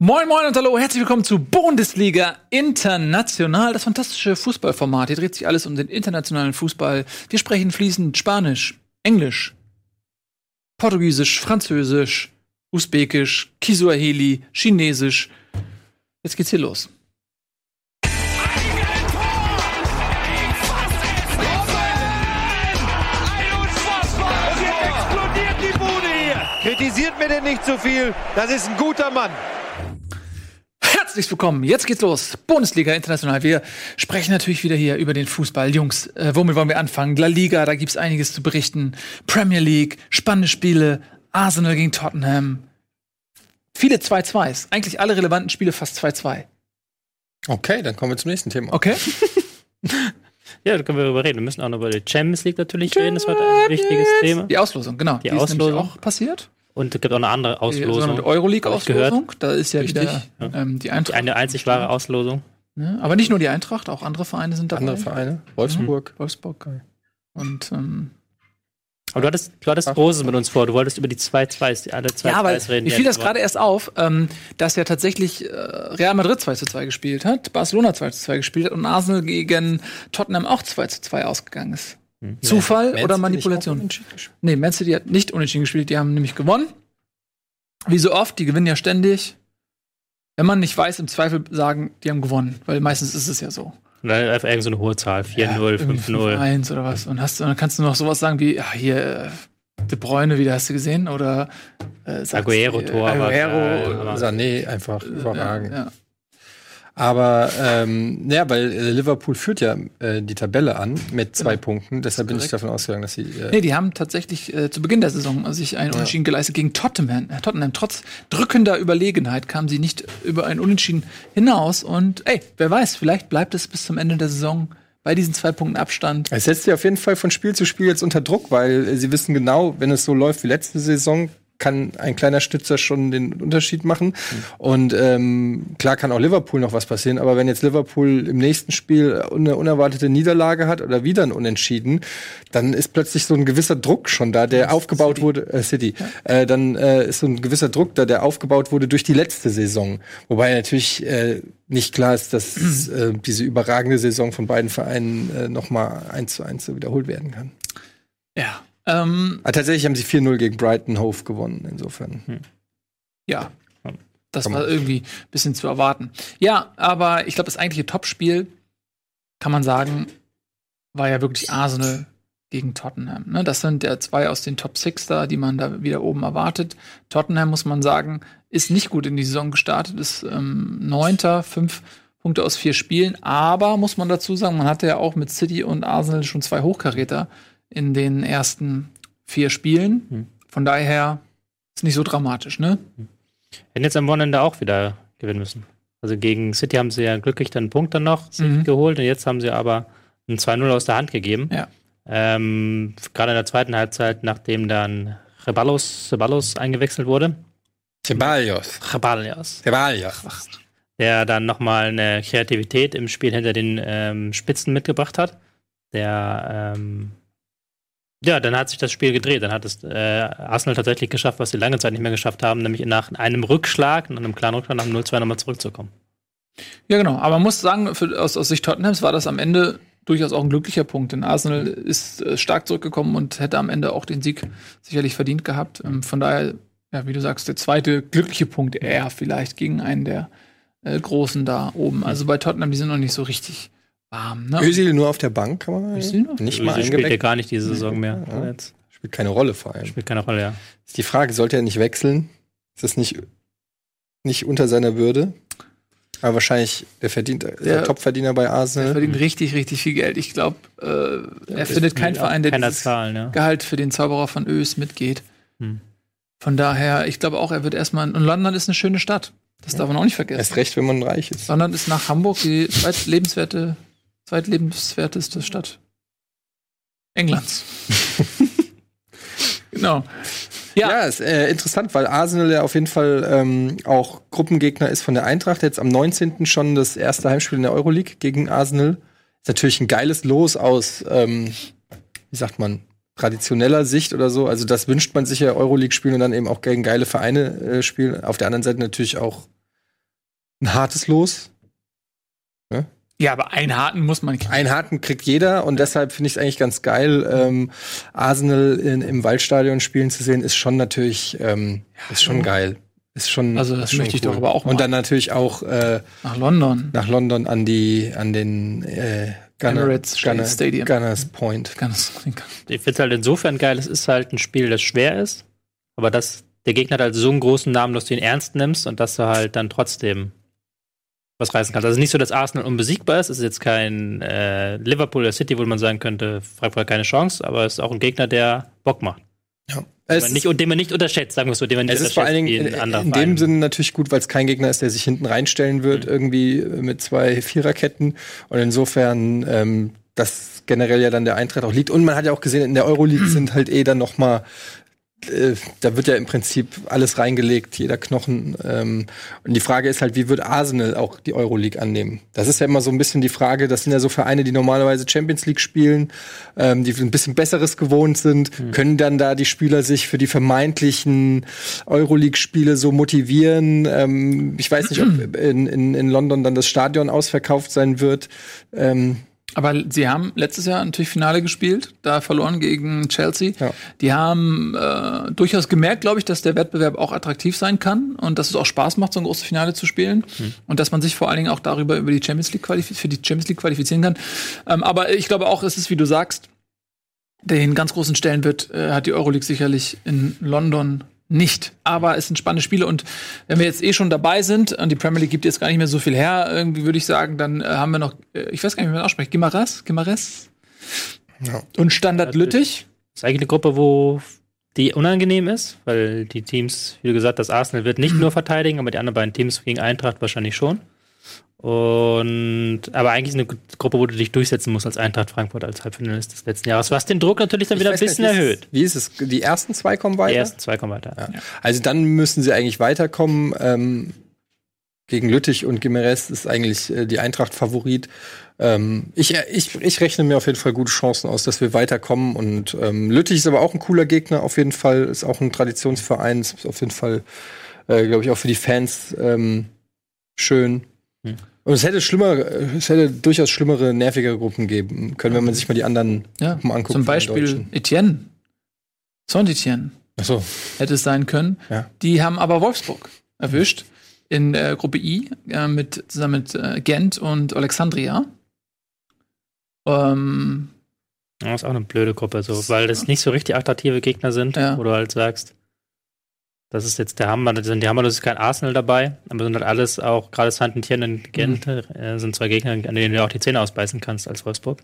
Moin Moin und hallo, herzlich willkommen zu Bundesliga International, das fantastische Fußballformat. Hier dreht sich alles um den internationalen Fußball. Wir sprechen fließend Spanisch, Englisch, Portugiesisch, Französisch, Usbekisch, Kisuaheli, Chinesisch. Jetzt geht's hier los. Kritisiert mir denn nicht zu viel. Das ist ein guter Mann. Herzlich willkommen. Jetzt geht's los. Bundesliga International. Wir sprechen natürlich wieder hier über den Fußball. Jungs, äh, womit wollen wir anfangen? La Liga, da gibt's einiges zu berichten. Premier League, spannende Spiele. Arsenal gegen Tottenham. Viele 2-2s. Eigentlich alle relevanten Spiele fast 2-2. Okay, dann kommen wir zum nächsten Thema. Okay? Ja, da können wir darüber reden. Wir müssen auch noch über die Champions League natürlich reden. Das war ein wichtiges Thema. Die Auslosung, genau. Die ist nämlich Auslosung. auch passiert. Und es gibt auch eine andere Auslosung. sogenannte Euroleague-Auslosung. Da ist ja Richtig, wieder ähm, die Eintracht. Eine einzig wahre Auslosung. Ne? Aber nicht nur die Eintracht, auch andere Vereine sind dabei. Andere Vereine. Wolfsburg. Wolfsburg. Und ähm, Aber du hattest, du hattest Großes mit uns vor. Du wolltest über die 2-2s, die alle 2-2s ja, weil reden. mir fiel das gerade erst auf, ähm, dass ja tatsächlich äh, Real Madrid 2 zu 2 gespielt hat, Barcelona 2 zu 2 gespielt hat und Arsenal gegen Tottenham auch 2 zu 2 ausgegangen ist. Hm. Zufall Man oder Manipulation? Nee, Man City hat nicht unentschieden gespielt, die haben nämlich gewonnen. Wie so oft, die gewinnen ja ständig. Wenn man nicht weiß, im Zweifel sagen, die haben gewonnen, weil meistens ist es ja so. Und dann einfach irgendeine so eine hohe Zahl. 4-0, 5-0. 1 oder was. Und, hast, und dann kannst du noch sowas sagen wie, ja, hier, äh, De Bruyne, wieder hast du gesehen? Oder äh, sagst Aguero Aguero, aber- Sané einfach überragend. ja, ja. Aber ähm, ja, weil äh, Liverpool führt ja äh, die Tabelle an mit zwei Punkten. Deshalb bin ich davon ausgegangen, dass sie. Äh, Nee, die haben tatsächlich äh, zu Beginn der Saison sich einen Unentschieden geleistet gegen Tottenham. Äh, Tottenham. Trotz drückender Überlegenheit kamen sie nicht über einen Unentschieden hinaus. Und ey, wer weiß, vielleicht bleibt es bis zum Ende der Saison bei diesen zwei Punkten Abstand. Es setzt sie auf jeden Fall von Spiel zu Spiel jetzt unter Druck, weil äh, sie wissen genau, wenn es so läuft wie letzte Saison, kann ein kleiner Stützer schon den Unterschied machen. Und ähm, klar kann auch Liverpool noch was passieren, aber wenn jetzt Liverpool im nächsten Spiel eine unerwartete Niederlage hat oder wieder ein Unentschieden, dann ist plötzlich so ein gewisser Druck schon da, der aufgebaut wurde, äh, City, äh, dann äh, ist so ein gewisser Druck da, der aufgebaut wurde durch die letzte Saison. Wobei natürlich äh, nicht klar ist, dass äh, diese überragende Saison von beiden Vereinen äh, noch mal eins zu eins so wiederholt werden kann. Ja. Ähm, Aber tatsächlich haben sie 4-0 gegen Brighton Hove gewonnen, insofern. ja. Das war irgendwie ein bisschen zu erwarten. Ja, aber ich glaube, das eigentliche Topspiel, kann man sagen, war ja wirklich Arsenal gegen Tottenham. Ne? Das sind ja zwei aus den Top Six da, die man da wieder oben erwartet. Tottenham, muss man sagen, ist nicht gut in die Saison gestartet, ist ähm, Neunter, fünf Punkte aus vier Spielen. Aber, muss man dazu sagen, man hatte ja auch mit City und Arsenal schon zwei Hochkaräter in den ersten vier Spielen. Hm. Von daher ist nicht so dramatisch, ne? Hätten jetzt am Wochenende auch wieder gewinnen müssen. Also gegen City haben sie ja glücklich dann einen Punkt dann noch sich Mhm. geholt und jetzt haben sie aber ein 2-0 aus der Hand gegeben. Ja. Ähm, Gerade in der zweiten Halbzeit, nachdem dann Reballos, Reballos eingewechselt wurde. Ceballos. Reballos. Ceballos. Der dann nochmal eine Kreativität im Spiel hinter den ähm, Spitzen mitgebracht hat. Der, ähm, ja, dann hat sich das Spiel gedreht. Dann hat es äh, Arsenal tatsächlich geschafft, was sie lange Zeit nicht mehr geschafft haben, nämlich nach einem Rückschlag, nach einem klaren Rückschlag, nach dem 0-2 nochmal zurückzukommen. Ja, genau. Aber man muss sagen, für, aus, aus Sicht Tottenhams war das am Ende durchaus auch ein glücklicher Punkt. Denn Arsenal ist äh, stark zurückgekommen und hätte am Ende auch den Sieg sicherlich verdient gehabt. Ähm, von daher, ja, wie du sagst, der zweite glückliche Punkt eher vielleicht gegen einen der äh, Großen da oben. Also bei Tottenham, die sind noch nicht so richtig warm. Ne? Özil nur auf der Bank, kann man Özil nur? nicht Sie mal spielt ja gar nicht diese Saison mehr. Ja. Jetzt Spielt keine Rolle vor allem. spielt keine Rolle, ja. Ist die Frage, sollte er nicht wechseln? Ist das nicht, nicht unter seiner Würde? Aber wahrscheinlich der verdient, Ja. der Topverdiener bei Er Arsenal. verdient richtig, richtig viel Geld. Ich glaube, äh, er findet keinen Verein, der dieses Zahlen, ja. Gehalt für den Zauberer von Ös mitgeht. Hm. Von daher, ich glaube auch, er wird erstmal. Und London ist eine schöne Stadt. Das darf man auch nicht vergessen. Erst recht, wenn man reich ist. London ist nach Hamburg die zweitlebenswerte, zweitlebenswerteste Stadt Englands. genau. Ja, Ja, ist äh, interessant, weil Arsenal ja auf jeden Fall ähm, auch Gruppengegner ist von der Eintracht. Jetzt am 19. schon das erste Heimspiel in der Euroleague gegen Arsenal. Ist natürlich ein geiles Los aus, ähm, wie sagt man, traditioneller Sicht oder so. Also das wünscht man sich ja Euroleague spielen und dann eben auch gegen geile Vereine äh, spielen. Auf der anderen Seite natürlich auch ein hartes Los. Ja, aber einen harten muss man kriegen. Einen harten kriegt jeder und deshalb finde ich es eigentlich ganz geil, ähm, Arsenal in, im Waldstadion spielen zu sehen, ist schon natürlich, ähm, ist schon geil. Ist schon. Also, das ist schon möchte ich doch aber auch mal. Und dann natürlich auch äh, Nach London. nach London an die, an den äh, Gunner, Emirates Gunner, Stadium. Gunners Point. Ganz, Ich finde es halt insofern geil, es ist halt ein Spiel, das schwer ist, aber das, der Gegner hat halt so einen großen Namen, dass du ihn ernst nimmst und dass du halt dann trotzdem was reißen kannst. Also nicht so, dass Arsenal unbesiegbar ist, es ist jetzt kein äh, Liverpool oder City, wo man sagen könnte, Frankfurt keine Chance, aber es ist auch ein Gegner, der Bock macht. Ja. Es, nicht, und den man nicht unterschätzt, sagen wir so, den man nicht es ist vor allen Dingen in, in dem. Sinne natürlich gut, weil es kein Gegner ist, der sich hinten reinstellen wird, irgendwie mit zwei Viererketten. Und insofern, ähm, das generell ja dann der Eintritt auch liegt. Und man hat ja auch gesehen, in der Euroleague sind halt eh dann noch mal äh, da wird ja im Prinzip alles reingelegt, jeder Knochen. Ähm, und die Frage ist halt, wie wird Arsenal auch die Euroleague annehmen? Das ist ja immer so ein bisschen die Frage. Das sind ja so Vereine, die normalerweise Champions League spielen, ähm, die ein bisschen Besseres gewohnt sind. Können dann da die Spieler sich für die vermeintlichen Euroleague-Spiele so motivieren? Ähm, ich weiß nicht, ob in, in, in London dann das Stadion ausverkauft sein wird. Ähm, Aber sie haben letztes Jahr natürlich Finale gespielt, da verloren gegen Chelsea. Ja. Die haben äh, durchaus gemerkt, glaube ich, dass der Wettbewerb auch attraktiv sein kann und dass es auch Spaß macht, so ein großes Finale zu spielen und dass man sich vor allen Dingen auch darüber über die Champions League für die Champions League qualifizieren kann. Ähm, aber ich glaube auch, es ist, wie du sagst, den ganz großen Stellenwert äh, hat die Euroleague sicherlich in London nicht. Aber es sind spannende Spiele und wenn wir jetzt eh schon dabei sind und die Premier League gibt jetzt gar nicht mehr so viel her, irgendwie würde ich sagen, dann äh, haben wir noch, äh, ich weiß gar nicht, wie man ausspricht, Gimares, Gimares Ja. und Standard Lüttich. Das ist eigentlich eine Gruppe, wo die unangenehm ist, weil die Teams, wie du gesagt hast, Arsenal wird nicht nur verteidigen, aber die anderen beiden Teams gegen Eintracht wahrscheinlich schon. Und aber eigentlich eine Gruppe, wo du dich durchsetzen musst als Eintracht Frankfurt als Halbfinalist des letzten Jahres, was den Druck natürlich dann wieder ein ich bisschen nicht, erhöht. Wie ist es? Die ersten zwei kommen weiter? Die ersten zwei kommen weiter. Ja. Also dann müssen sie eigentlich weiterkommen. Ähm, gegen Lüttich und Gimeres ist eigentlich äh, die Eintracht Favorit. Ähm, ich, ich, ich rechne mir auf jeden Fall gute Chancen aus, dass wir weiterkommen. Und ähm, Lüttich ist aber auch ein cooler Gegner, auf jeden Fall. Ist auch ein Traditionsverein, ist auf jeden Fall, äh, glaube ich, auch für die Fans ähm, schön. Hm. Und es hätte schlimmer, es hätte durchaus schlimmere, nervigere Gruppen geben können, wenn man sich mal die anderen Ja, Gruppen anguckt. zum Beispiel Deutschen. Etienne. Saint-Etienne Achso, hätte es sein können. Ja. Die haben aber Wolfsburg erwischt in äh, Gruppe I äh, mit, zusammen mit äh, Gent und Alexandria. Ähm, Das ist auch eine blöde Gruppe, so, weil das nicht so richtig attraktive Gegner sind, Ja. wo du halt sagst, das ist jetzt der Hammer, das sind die Hammer, das ist kein Arsenal dabei, aber sind halt alles auch, gerade Saint-Etienne und Gent äh, sind zwei Gegner, an denen du auch die Zähne ausbeißen kannst als Wolfsburg.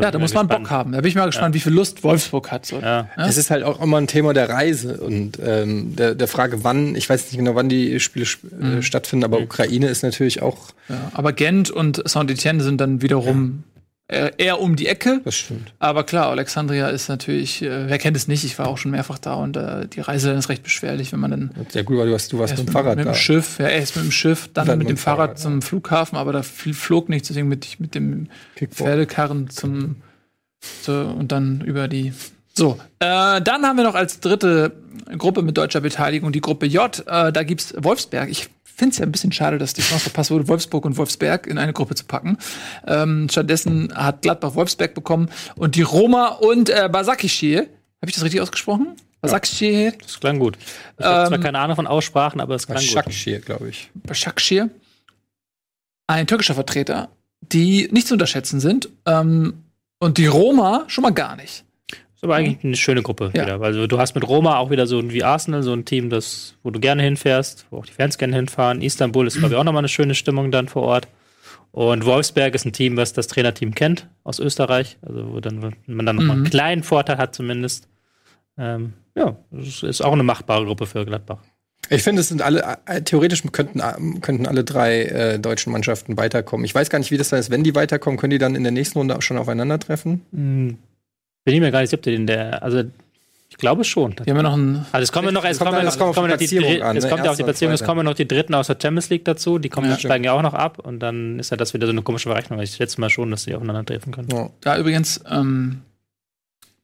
ja, da muss man Bock haben. Da bin ich mal gespannt, wie viel Lust Wolfsburg hat. So. Ja. Ja? Es ist halt auch immer ein Thema der Reise und ähm, der, der Frage, wann, ich weiß nicht genau, wann die Spiele sp Mhm. äh, stattfinden, aber Ukraine ist natürlich auch, Ja, aber Gent und Saint-Etienne sind dann wiederum äh, eher um die Ecke. das stimmt. Aber klar, Alexandria ist natürlich, äh, wer kennt es nicht? Ich war auch schon mehrfach da und äh, die Reise ist recht beschwerlich, wenn man dann Ja gut, weil du warst, du warst mit dem Fahrrad mit da. dem Schiff, ja, erst mit dem Schiff, dann, Dann mit dem mit Fahrrad, Fahrrad, zum Flughafen, aber da fl- flog nichts, deswegen mit, mit dem Kickboard. Pferdekarren zum so, und dann über die. So, äh, dann haben wir noch als dritte Gruppe mit deutscher Beteiligung die Gruppe J. Äh, da gibt's Wolfsberg. Ich finde es ja ein bisschen schade, dass die Chance verpasst wurde, Wolfsburg und Wolfsberg in eine Gruppe zu packen. Ähm, stattdessen hat Gladbach Wolfsberg bekommen und die Roma und äh, Basakishir. Habe ich das richtig ausgesprochen? Basakishir, Das klang gut. Ich habe zwar Ähm, keine Ahnung von Aussprachen, aber es klang gut. Başakşehir, glaube ich. Başakşehir, ein türkischer Vertreter, die nicht zu unterschätzen sind. Ähm, und die Roma schon mal gar nicht. Aber eigentlich eine schöne Gruppe Ja. wieder. Also du hast mit Roma auch wieder so ein wie Arsenal, so ein Team, das, wo du gerne hinfährst, wo auch die Fans gerne hinfahren. Istanbul ist, glaube ich, auch nochmal eine schöne Stimmung dann vor Ort. Und Wolfsberg ist ein Team, was das Trainerteam kennt aus Österreich. Also wo dann, man dann nochmal Mhm. einen kleinen Vorteil hat zumindest. Ähm, ja, das ist auch eine machbare Gruppe für Gladbach. Ich finde, es sind alle, äh, theoretisch könnten, könnten alle drei äh, deutschen Mannschaften weiterkommen. Ich weiß gar nicht, wie das da ist. Wenn die weiterkommen, können die dann in der nächsten Runde auch schon aufeinandertreffen? Bin ich mir gar nicht sicher, ob die in der, also ich glaube schon. Wir haben ja noch einen. Also es kommen ja noch, es kommen ja es kommen die noch die, an, es ne? kommt ja auf die Platzierung, es kommen noch die Dritten aus der Champions League dazu, die kommen, Ja, steigen ja auch noch ab und dann ist ja das wieder so eine komische Verrechnung. Ich schätze mal schon, dass die aufeinander treffen können. Ja. Da übrigens ähm,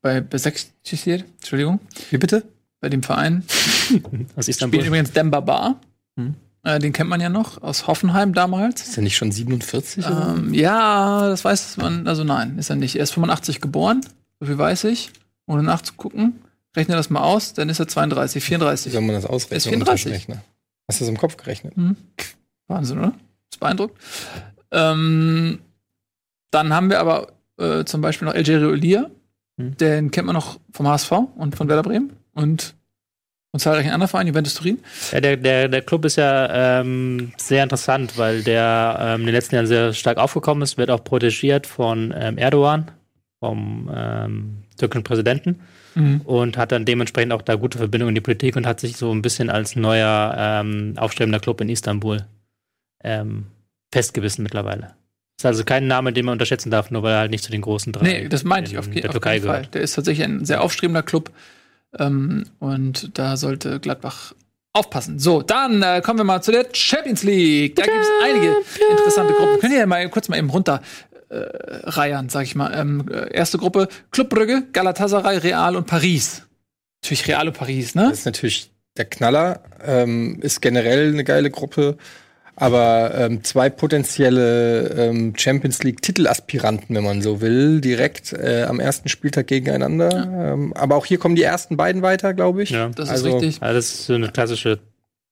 bei Besiktasir, Entschuldigung, Wie bitte? bei dem Verein Aus spielt Istanbul. übrigens Demba Bar. Hm. Äh, den kennt man ja noch aus Hoffenheim damals. Ist er nicht schon 47? oder? Ähm, ja, das weiß man. Also nein, ist er nicht. Er ist 85 geboren, so viel weiß ich. Ohne nachzugucken. Rechne das mal aus, dann ist er 32, Wie 34. soll man das ausrechnen? Ist 34. unter Taschenrechner? Hast du das im Kopf gerechnet? Hm. Wahnsinn, oder? Ist beeindruckt. Ähm, dann haben wir aber äh, zum Beispiel noch Elgerio Elia. Hm. Den kennt man noch vom HSV und von Werder Bremen und von zahlreichen anderen Vereinen, Juventus Turin. Ja, der, der, der Club ist ja ähm, sehr interessant, weil der ähm, in den letzten Jahren sehr stark aufgekommen ist, wird auch protegiert von ähm, Erdogan, vom ähm, türkischen Präsidenten und hat dann dementsprechend auch da gute Verbindungen in die Politik und hat sich so ein bisschen als neuer ähm, aufstrebender Club in Istanbul ähm, festgewissen mittlerweile. Ist also kein Name, den man unterschätzen darf, nur weil er halt nicht zu den großen drei Nee, das meinte ich auf, der auf Türkei jeden Fall. gehört. Der ist tatsächlich ein sehr aufstrebender Club. Ähm, und da sollte Gladbach aufpassen. So, dann äh, kommen wir mal zu der Champions League. Da gibt es einige interessante Gruppen. Können wir ja mal kurz mal eben runter äh, reiern, sag ich mal. Ähm, äh, erste Gruppe: Club Brügge, Galatasaray, Real und Paris. Natürlich Real und Paris, ne? Das ist natürlich der Knaller. Ähm, ist generell eine geile Gruppe. Aber ähm, zwei potenzielle ähm, Champions League-Titelaspiranten, wenn man so will, direkt äh, am ersten Spieltag gegeneinander. Ähm, aber auch hier kommen die ersten beiden weiter, glaube ich. Ja. Das Also- ist richtig. Also das ist so eine klassische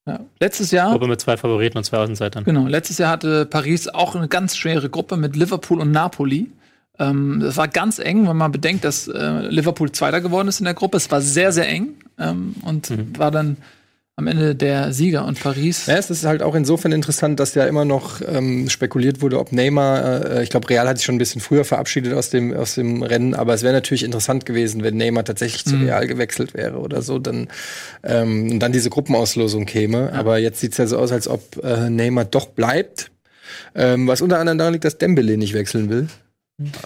Ja. Letztes Jahr. Gruppe mit zwei Favoriten und zwei Außenseitern. Genau, letztes Jahr hatte Paris auch eine ganz schwere Gruppe mit Liverpool und Napoli. Ähm, das war ganz eng, wenn man bedenkt, dass äh, Liverpool Zweiter geworden ist in der Gruppe. Es war sehr, sehr eng ähm, und war dann am Ende der Sieger und Paris. Ja, es ist halt auch insofern interessant, dass ja immer noch ähm, spekuliert wurde, ob Neymar, äh, ich glaube, Real hat sich schon ein bisschen früher verabschiedet aus dem, aus dem Rennen, aber es wäre natürlich interessant gewesen, wenn Neymar tatsächlich zu Real gewechselt wäre oder so, dann, ähm, und dann diese Gruppenauslosung käme. Aber jetzt sieht's ja so aus, als ob äh, Neymar doch bleibt. Ähm, was unter anderem daran liegt, dass Dembele nicht wechseln will.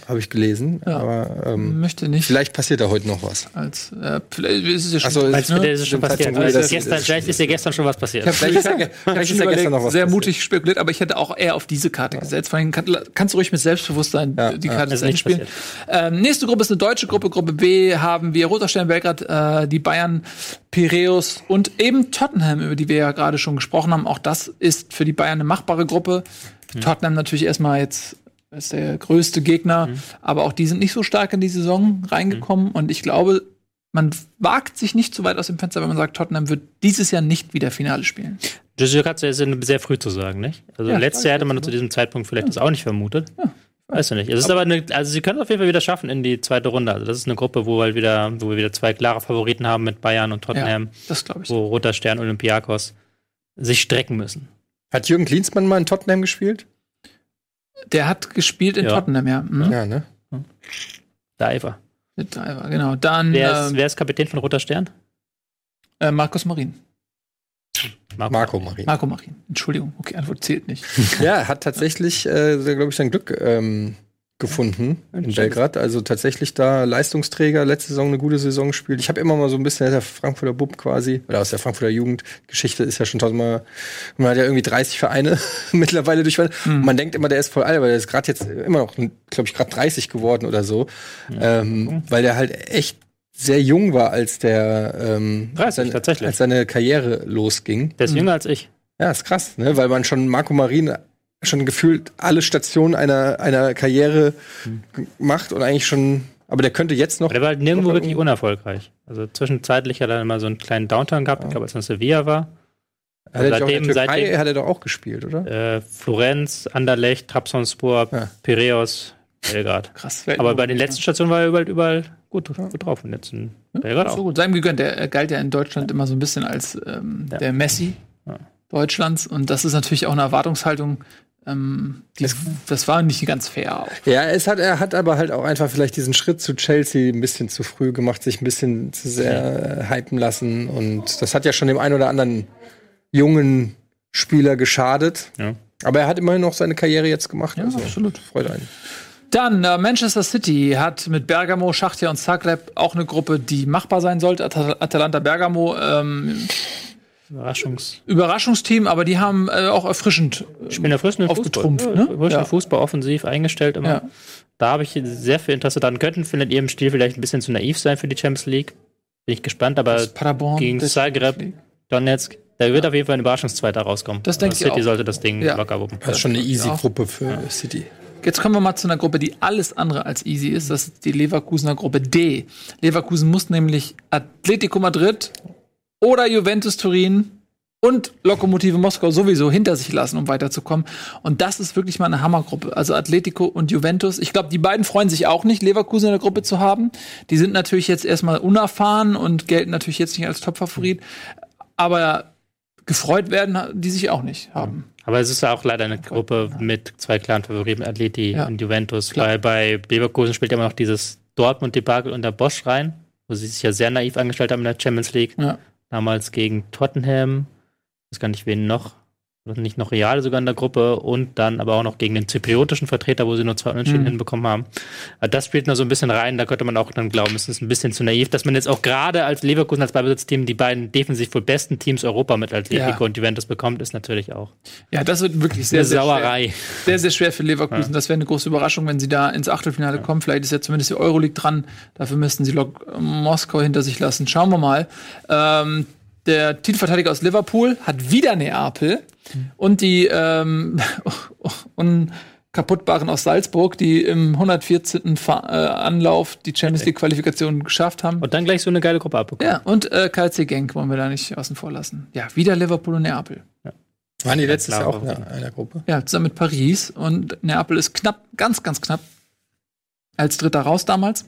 Habe ich gelesen. Ja. Aber ähm, Möchte nicht vielleicht passiert da heute noch was. als äh, vielleicht ist es ja schon Ach so, ne? Ist schon Zum passiert. Also das- gestern, vielleicht ist ja gestern schon was passiert. Vielleicht ist ja, vielleicht ist ja gestern noch was sehr passiert. mutig spekuliert, aber ich hätte auch eher auf diese Karte gesetzt. Vor allem kann, kannst du ruhig mit Selbstbewusstsein Ja, die ja. Karte Ist Ende nicht spielen. Ähm, nächste Gruppe ist eine deutsche Gruppe. Gruppe B haben wir Roter Stern Belgrad, äh, die Bayern, Piräus und eben Tottenham, über die wir ja gerade schon gesprochen haben. Auch das ist für die Bayern eine machbare Gruppe. Tottenham natürlich erstmal jetzt ist der größte Gegner, aber auch die sind nicht so stark in die Saison reingekommen und ich glaube, man wagt sich nicht zu weit aus dem Fenster, wenn man sagt, Tottenham wird dieses Jahr nicht wieder Finale spielen. Das kannst du jetzt sehr früh zu sagen, nicht? Also Ja, letztes weiß Jahr hätte man zu diesem Zeitpunkt vielleicht das auch nicht vermutet. Weißt du nicht. Es ist aber eine, also sie können es auf jeden Fall wieder schaffen in die zweite Runde. Also das ist eine Gruppe, wo wir wieder, wo wir wieder zwei klare Favoriten haben mit Bayern und Tottenham, Das glaube ich. wo Roter Stern Olympiakos sich strecken müssen. Hat Jürgen Klinsmann mal in Tottenham gespielt? Der hat gespielt in Ja. Tottenham, ja. Mhm. Ja, ne? Diver. Mit Diver, genau. Dann Wer ist, ähm, wer ist Kapitän von Roter Stern? äh, Markus Marin. Marco Marin. Marco Marin. Entschuldigung. Okay, Antwort zählt nicht. Ja, hat tatsächlich, äh, glaube ich, sein Glück ähm, gefunden in stimmt. Belgrad. Also tatsächlich da Leistungsträger, letzte Saison eine gute Saison gespielt. Ich habe immer mal so ein bisschen aus der Frankfurter Bub quasi, oder aus der Frankfurter Jugendgeschichte ist ja schon tausendmal, man hat ja irgendwie 30 Vereine mittlerweile durchwandert. Hm. Man denkt immer, der ist voll alt, aber der ist gerade jetzt immer noch, glaube ich, gerade 30 geworden oder so. Ähm, weil der halt echt sehr jung war, als der ähm, 30, seine, tatsächlich. als seine Karriere losging. Der ist jünger als ich. Ja, ist krass, ne? Weil man schon Marco Marin schon gefühlt alle Stationen einer, einer Karriere g- macht und eigentlich schon. Aber der könnte jetzt noch. Aber der war halt nirgendwo wirklich unerfolgreich. Also zwischenzeitlich hat er immer so einen kleinen Downturn gehabt, ich glaube, als er in Sevilla war. Hat er seitdem, Türkei seitdem hat er doch auch gespielt, oder? äh, Florenz, Anderlecht, Trabzonspor, Ja. Piräus, Belgrad. Krass. Aber bei den letzten Stationen war er überall, überall gut, gut drauf. Und jetzt in Belgrad so auch. gut. Seinem gegönnt. Der galt ja in Deutschland immer so ein bisschen als ähm, Ja. der Messi Ja. Deutschlands. Und das ist natürlich auch eine Erwartungshaltung. Ähm, die, das war nicht ganz fair. Auch. Ja, es hat, er hat aber halt auch einfach vielleicht diesen Schritt zu Chelsea ein bisschen zu früh gemacht, sich ein bisschen zu sehr äh, hypen lassen. Und das hat ja schon dem einen oder anderen jungen Spieler geschadet. Ja. Aber er hat immerhin noch seine Karriere jetzt gemacht. Ja, also absolut. Freut einen. Dann äh, Manchester City hat mit Bergamo, Schachtja und Zagreb auch eine Gruppe, die machbar sein sollte. At Atalanta Bergamo, ähm, Überraschungs. Überraschungsteam, aber die haben äh, auch erfrischend. Spielen der frischen Aufgetrumpft, Fußball. ne? Ja, frischen Ja. Fußball offensiv eingestellt immer. Ja. Da habe ich sehr viel Interesse dran. Könnten vielleicht in ihrem Stil vielleicht ein bisschen zu naiv sein für die Champions League. Bin ich gespannt, aber Paderborn. gegen Zagreb, Donetsk, Da wird auf jeden Fall ein Überraschungszweiter rauskommen. Das denke Aber ich City auch. sollte das Ding Ja. locker wuppen. Das ist schon eine easy Ja. Gruppe für City. Jetzt kommen wir mal zu einer Gruppe, die alles andere als easy ist. Das ist die Leverkusener Gruppe D. Leverkusen muss nämlich Atletico Madrid oder Juventus Turin und Lokomotive Moskau sowieso hinter sich lassen, um weiterzukommen. Und das ist wirklich mal eine Hammergruppe. Also Atletico und Juventus. Ich glaube, die beiden freuen sich auch nicht, Leverkusen in der Gruppe zu haben. Die sind natürlich jetzt erstmal unerfahren und gelten natürlich jetzt nicht als Topfavorit. Aber gefreut werden die sich auch nicht haben. Aber es ist ja auch leider eine Gruppe mit zwei klaren Favoriten, Atleti Ja. und Juventus. Klar. Weil bei Leverkusen spielt ja immer noch dieses Dortmund-Debakel unter Bosch rein, wo sie sich ja sehr naiv angestellt haben in der Champions League. Ja. Damals gegen Tottenham, ich weiß gar nicht wen noch, nicht noch Real sogar in der Gruppe und dann aber auch noch gegen den zypriotischen Vertreter, wo sie nur zwei Unentschieden Mhm. hinbekommen haben. Das spielt noch so ein bisschen rein, da könnte man auch dann glauben, es ist ein bisschen zu naiv, dass man jetzt auch gerade als Leverkusen als Beibesitzteam die beiden defensiv wohl besten Teams Europa mit Atletico Ja. und Juventus bekommt, ist natürlich auch Ja, das wird wirklich sehr, sehr schwer. Sauerei. Sehr, sehr schwer für Leverkusen. Das wäre eine große Überraschung, wenn sie da ins Achtelfinale kommen. Vielleicht ist ja zumindest die Euroleague dran. Dafür müssten sie Lok Moskau hinter sich lassen. Schauen wir mal. Ähm, der Titelverteidiger aus Liverpool hat wieder Neapel. Und die ähm, unkaputtbaren aus Salzburg, die im 114. Fa äh, Anlauf die Champions League-Qualifikation geschafft haben. Und dann gleich so eine geile Gruppe abbekommen. Ja, und äh, KC Genk wollen wir da nicht außen vor lassen. Ja, wieder Liverpool und Neapel. Waren die letztes Jahr auch in einer Gruppe? Ja, zusammen mit Paris. Und Neapel ist knapp, ganz, ganz knapp als Dritter raus damals.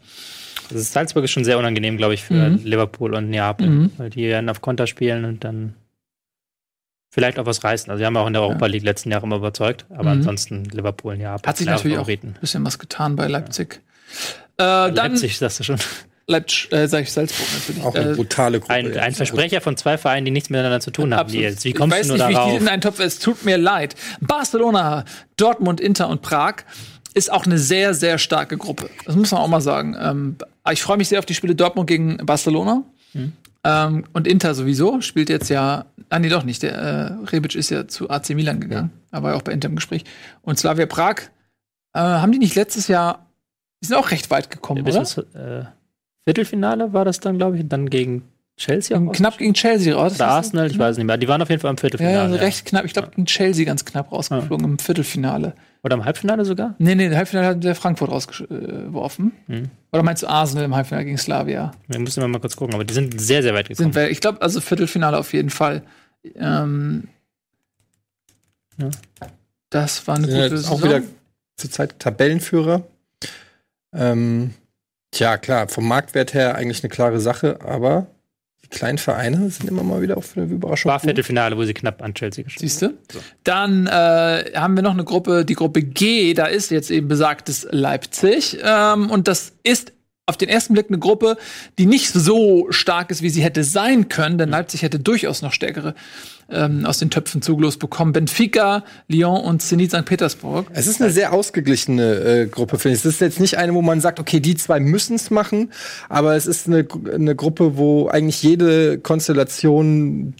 Also Salzburg ist schon sehr unangenehm, glaube ich, für Mhm. Liverpool und Neapel. Mhm. Weil die werden auf Konter spielen und dann vielleicht auch was reißen. Also sie haben auch in der Europa League letzten Jahre immer überzeugt, aber Mhm. ansonsten Liverpool und Neapel. Hat sich natürlich auch ein bisschen was getan bei Leipzig. Äh, dann Leipzig, sagst du schon. Leipzig, äh, sag ich Salzburg natürlich. Auch eine äh, brutale Gruppe. Ein, ein Versprecher von zwei Vereinen, die nichts miteinander zu tun haben. Absolut. Nils. Wie kommst ich weiß du nur nicht, wie ich die darauf? in einen Topf. Es tut mir leid. Barcelona, Dortmund, Inter und Prag ist auch eine sehr, sehr starke Gruppe. Das muss man auch mal sagen. Ähm, ich freue mich sehr auf die Spiele Dortmund gegen Barcelona. Mhm. Ähm, und Inter sowieso spielt jetzt ja. Ah, nee, doch nicht. Der äh, Rebic ist ja zu AC Milan gegangen. Er war ja auch bei Inter im Gespräch. Und Slavia Prag, äh, haben die nicht letztes Jahr. Die sind auch recht weit gekommen, Bis oder? äh, Viertelfinale war das dann, glaube ich, und dann gegen Chelsea auch Knapp gegen Chelsea raus. Oder Arsenal, ich weiß nicht mehr. Die waren auf jeden Fall im Ja, Viertelfinale. also ja. recht knapp. Ich glaube, gegen Chelsea ganz knapp rausgeflogen im Viertelfinale. Oder im Halbfinale sogar? Nee, nee, der Halbfinale hat der Frankfurt rausgeworfen. Hm. Oder meinst du Arsenal im Halbfinale gegen Slavia? Wir müssen wir mal kurz gucken, aber die sind sehr, sehr weit gekommen. Sind wir, ich glaube, also Viertelfinale auf jeden Fall. Ähm, Ja. Das war eine Ja, gute auch Saison. wieder zurzeit Tabellenführer. Ähm, tja, klar, vom Marktwert her eigentlich eine klare Sache, aber die kleinen Vereine sind immer mal wieder auch für eine Überraschung. war. Viertelfinale, wo sie knapp an Chelsea gespielt Siehst du? Dann äh, haben wir noch eine Gruppe, die Gruppe G, da ist jetzt eben besagtes Leipzig. Ähm, und das ist auf den ersten Blick eine Gruppe, die nicht so stark ist, wie sie hätte sein können, denn Leipzig hätte durchaus noch stärkere ähm, aus den Töpfen zugelost bekommen. Benfica, Lyon und Zenit St. Petersburg. Es ist eine sehr ausgeglichene äh, Gruppe, finde ich. Es ist jetzt nicht eine, wo man sagt, okay, die zwei müssen es machen, aber es ist eine, eine Gruppe, wo eigentlich jede Konstellation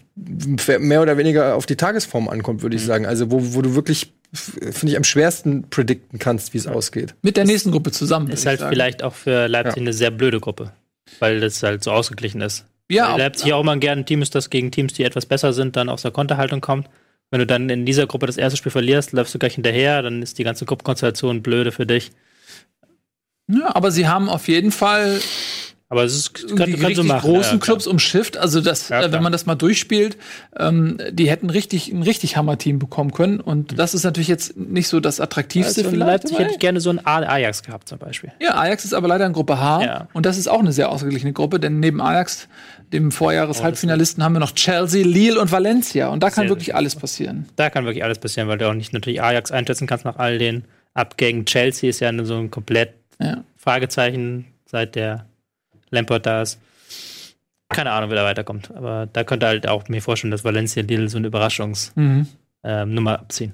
mehr oder weniger auf die Tagesform ankommt, würde ich Mhm. sagen. Also wo, wo du wirklich, finde ich, am schwersten predikten kannst, wie es ausgeht. Mit der nächsten Gruppe zusammen. Ist halt sagen. vielleicht auch für Leipzig Ja. eine sehr blöde Gruppe, weil das halt so ausgeglichen ist. ja, Weil auch, Leipzig auch mal gerne ein Team ist, das gegen Teams, die etwas besser sind, dann aus der Konterhaltung kommt. Wenn du dann in dieser Gruppe das erste Spiel verlierst, läufst du gleich hinterher, dann ist die ganze Gruppenkonstellation blöde für dich. ja, aber sie haben auf jeden Fall Aber es ist, die könnte, könnte so richtig machen. großen ja. Clubs umschifft. Also das, Ja, äh, wenn man das mal durchspielt, ähm, die hätten richtig ein richtig Hammer-Team bekommen können. Und das ist natürlich jetzt nicht so das attraktivste Also vielleicht. Leipzig hätte ich gerne so ein A- Ajax gehabt zum Beispiel. ja, Ajax ist aber leider in Gruppe H. Ja. Und das ist auch eine sehr ausgeglichene Gruppe, denn neben Ajax, dem Vorjahres-Halbfinalisten, haben wir noch Chelsea, Lille und Valencia. Und da kann Sehr, wirklich alles passieren. Da kann wirklich alles passieren, weil du auch nicht natürlich Ajax einschätzen kannst nach all den Abgängen. Chelsea ist ja so ein komplett Ja. Fragezeichen, seit der Lampard da ist. Keine Ahnung, wer da weiterkommt. Aber da könnte halt auch mir vorstellen, dass Valencia Lille so eine Überraschungsnummer Mhm. abziehen.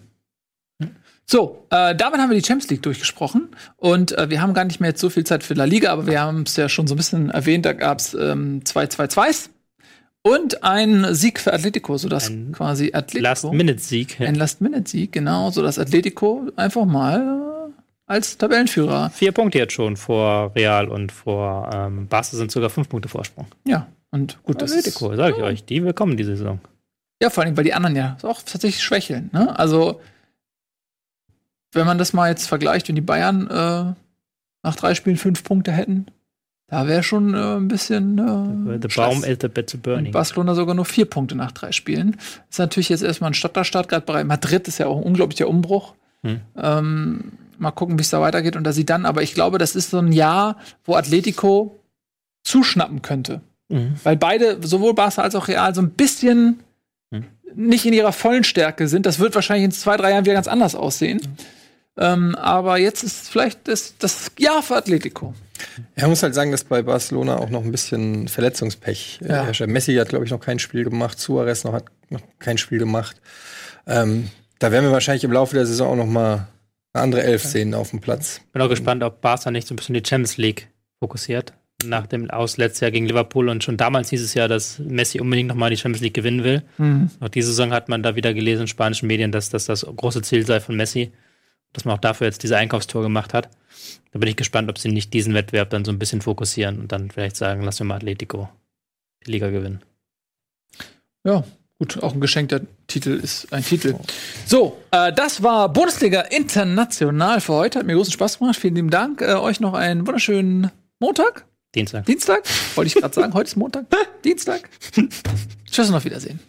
So, äh, damit haben wir die Champions League durchgesprochen und äh, wir haben gar nicht mehr jetzt so viel Zeit für La Liga, aber wir haben es ja schon so ein bisschen erwähnt, da gab es ähm, zwei 2-2s und ein Sieg für Atletico, sodass Ein quasi Atletico Last-Minute-Sieg. ein Last-Minute-Sieg, genau, sodass Atletico einfach mal als Tabellenführer, Vier Punkte jetzt schon vor Real und vor ähm, Barca sind sogar fünf Punkte Vorsprung. ja, und gut, das ist, Atletico, sage ich euch, die bekommen diese Saison. Ja, vor allem, weil die anderen ja auch tatsächlich schwächeln. Ne? Also, wenn man das mal jetzt vergleicht, wenn die Bayern äh, nach drei Spielen fünf Punkte hätten, da wäre schon äh, ein bisschen. Äh, The Baum is the bit to burning. Und Barcelona sogar nur vier Punkte nach drei Spielen. ist natürlich jetzt erstmal ein Stadterstart gerade bei Madrid ist ja auch ein unglaublicher Umbruch. Hm. Ähm, mal gucken, wie es da weitergeht und dass sie dann, aber ich glaube, das ist so ein Jahr, wo Atletico zuschnappen könnte. Mhm. Weil beide, sowohl Barca als auch Real, so ein bisschen Hm. nicht in ihrer vollen Stärke sind. Das wird wahrscheinlich in zwei, drei Jahren wieder ganz anders aussehen. Ähm, aber jetzt ist vielleicht das, das Jahr für Atletico. Er muss halt sagen, dass bei Barcelona auch noch ein bisschen Verletzungspech äh, Ja. herrscht. Messi hat, glaube ich, noch kein Spiel gemacht. Suarez noch hat noch kein Spiel gemacht. Ähm, da werden wir wahrscheinlich im Laufe der Saison auch noch mal andere Elf sehen auf dem Platz. Bin auch gespannt, ob Barca nicht so ein bisschen die Champions League fokussiert. Nach dem Aus letztes Jahr gegen Liverpool und schon damals hieß es ja, dass Messi unbedingt nochmal die Champions League gewinnen will. Auch diese Saison hat man da wieder gelesen in spanischen Medien, dass das das große Ziel sei von Messi, dass man auch dafür jetzt diese Einkaufstour gemacht hat. Da bin ich gespannt, ob sie nicht diesen Wettbewerb dann so ein bisschen fokussieren und dann vielleicht sagen, lass wir mal Atletico die Liga gewinnen. Ja, Gut, auch ein geschenkter Titel ist ein Titel. So, äh, das war Bundesliga International für heute. Hat mir großen Spaß gemacht. Vielen lieben Dank. Äh, euch noch einen wunderschönen Montag. Dienstag. Dienstag? Wollte ich gerade sagen. Heute ist Montag. Dienstag. Tschüss und auf Wiedersehen.